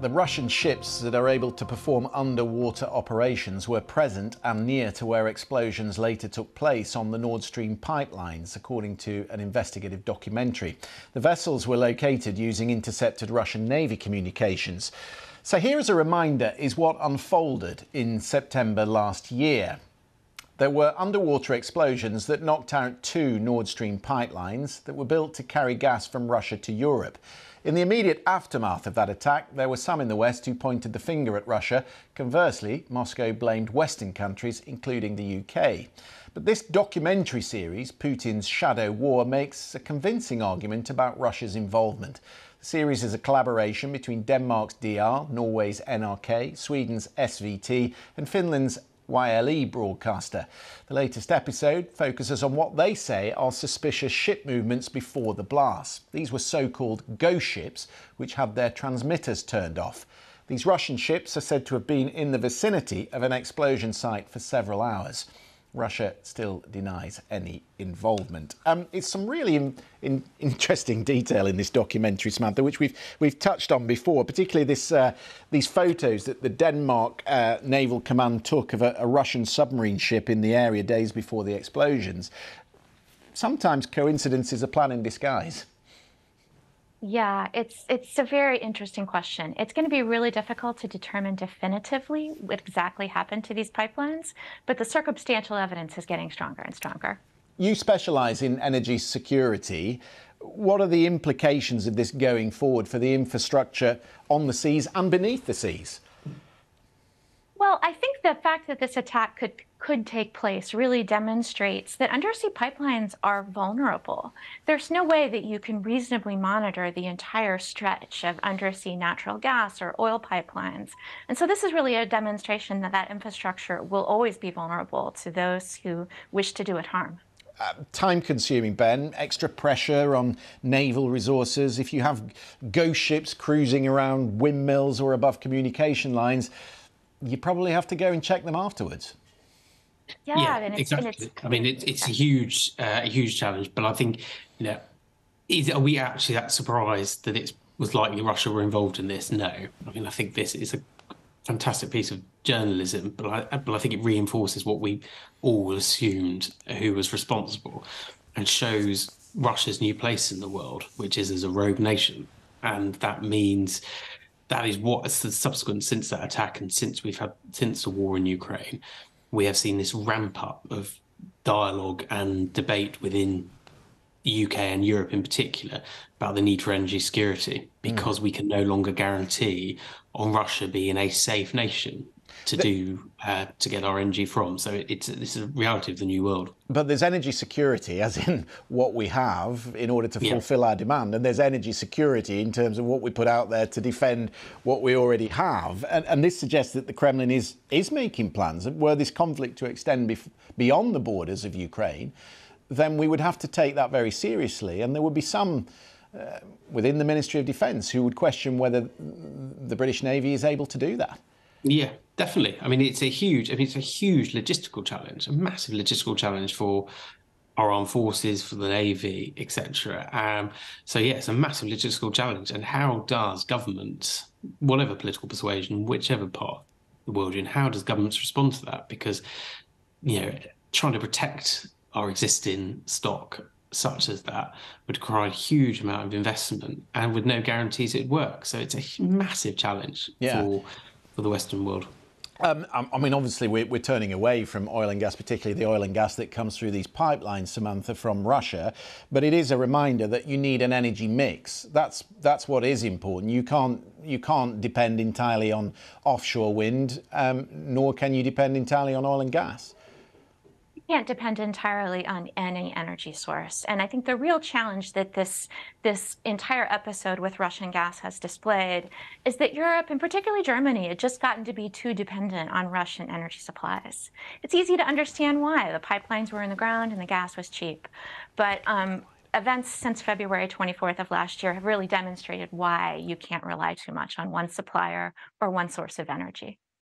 The Russian ships that are able to perform underwater operations were present and near to where explosions later took place on the Nord Stream pipelines, according to an investigative documentary. The vessels were located using intercepted Russian Navy communications. So here is a reminder is what unfolded in September last year. There were underwater explosions that knocked out two Nord Stream pipelines that were built to carry gas from Russia to Europe. In the immediate aftermath of that attack, there were some in the West who pointed the finger at Russia. Conversely, Moscow blamed Western countries, including the UK. But this documentary series, Putin's Shadow War, makes a convincing argument about Russia's involvement. The series is a collaboration between Denmark's DR, Norway's NRK, Sweden's SVT, and Finland's YLE broadcaster. The latest episode focuses on what they say are suspicious ship movements before the blast. These were so called ghost ships, which had their transmitters turned off. These Russian ships are said to have been in the vicinity of an explosion site for several hours. Russia still denies any involvement. Um, it's some really in, in, interesting detail in this documentary, Samantha, which we've we've touched on before, particularly this uh, these photos that the Denmark uh, Naval Command took of a, a Russian submarine ship in the area days before the explosions. Sometimes coincidence is a plan in disguise. Yeah, it's it's a very interesting question. It's going to be really difficult to determine definitively what exactly happened to these pipelines, but the circumstantial evidence is getting stronger and stronger. You specialize in energy security. What are the implications of this going forward for the infrastructure on the seas and beneath the seas? Well, I think the fact that this attack could could take place really demonstrates that undersea pipelines are vulnerable. There's no way that you can reasonably monitor the entire stretch of undersea natural gas or oil pipelines. And so this is really a demonstration that that infrastructure will always be vulnerable to those who wish to do it harm. Uh, time consuming, Ben, extra pressure on naval resources. If you have ghost ships cruising around windmills or above communication lines, you probably have to go and check them afterwards. Yeah, yeah and exactly. And it's, I mean, it, it's a huge, uh, a huge challenge. But I think, you know, is are we actually that surprised that it was likely Russia were involved in this? No. I mean, I think this is a fantastic piece of journalism, but I, but I think it reinforces what we all assumed who was responsible, and shows Russia's new place in the world, which is as a rogue nation, and that means that is what is the subsequent since that attack and since we've had since the war in Ukraine we have seen this ramp up of dialogue and debate within the UK and Europe in particular about the need for energy security because mm. we can no longer guarantee on Russia being a safe nation to do uh, to get our energy from. So it, it's this is a reality of the new world. But there's energy security, as in what we have in order to fulfil yeah. our demand, and there's energy security in terms of what we put out there to defend what we already have. And, and this suggests that the Kremlin is is making plans. Were this conflict to extend bef- beyond the borders of Ukraine, then we would have to take that very seriously, and there would be some. Uh, within the Ministry of Defence, who would question whether the British Navy is able to do that. Yeah, definitely. I mean, it's a huge. I mean, it's a huge logistical challenge, a massive logistical challenge for our armed forces, for the navy, etc. Um, so yeah, it's a massive logistical challenge. And how does government, whatever political persuasion, whichever part of the world you're in, how does governments respond to that? Because you know, trying to protect our existing stock such as that would require a huge amount of investment and with no guarantees it'd work. So it's a massive challenge yeah. for for the Western world? Um, I mean, obviously, we're, we're, turning away from oil and gas, particularly the oil and gas that comes through these pipelines, Samantha, from Russia. But it is a reminder that you need an energy mix. That's that's what is important. You can't you can't depend entirely on offshore wind, um, nor can you depend entirely on oil and gas can't depend entirely on any energy source. And I think the real challenge that this this entire episode with Russian gas has displayed is that Europe, and particularly Germany, had just gotten to be too dependent on Russian energy supplies. It's easy to understand why. The pipelines were in the ground and the gas was cheap. But um, events since February 24th of last year have really demonstrated why you can't rely too much on one supplier or one source of energy.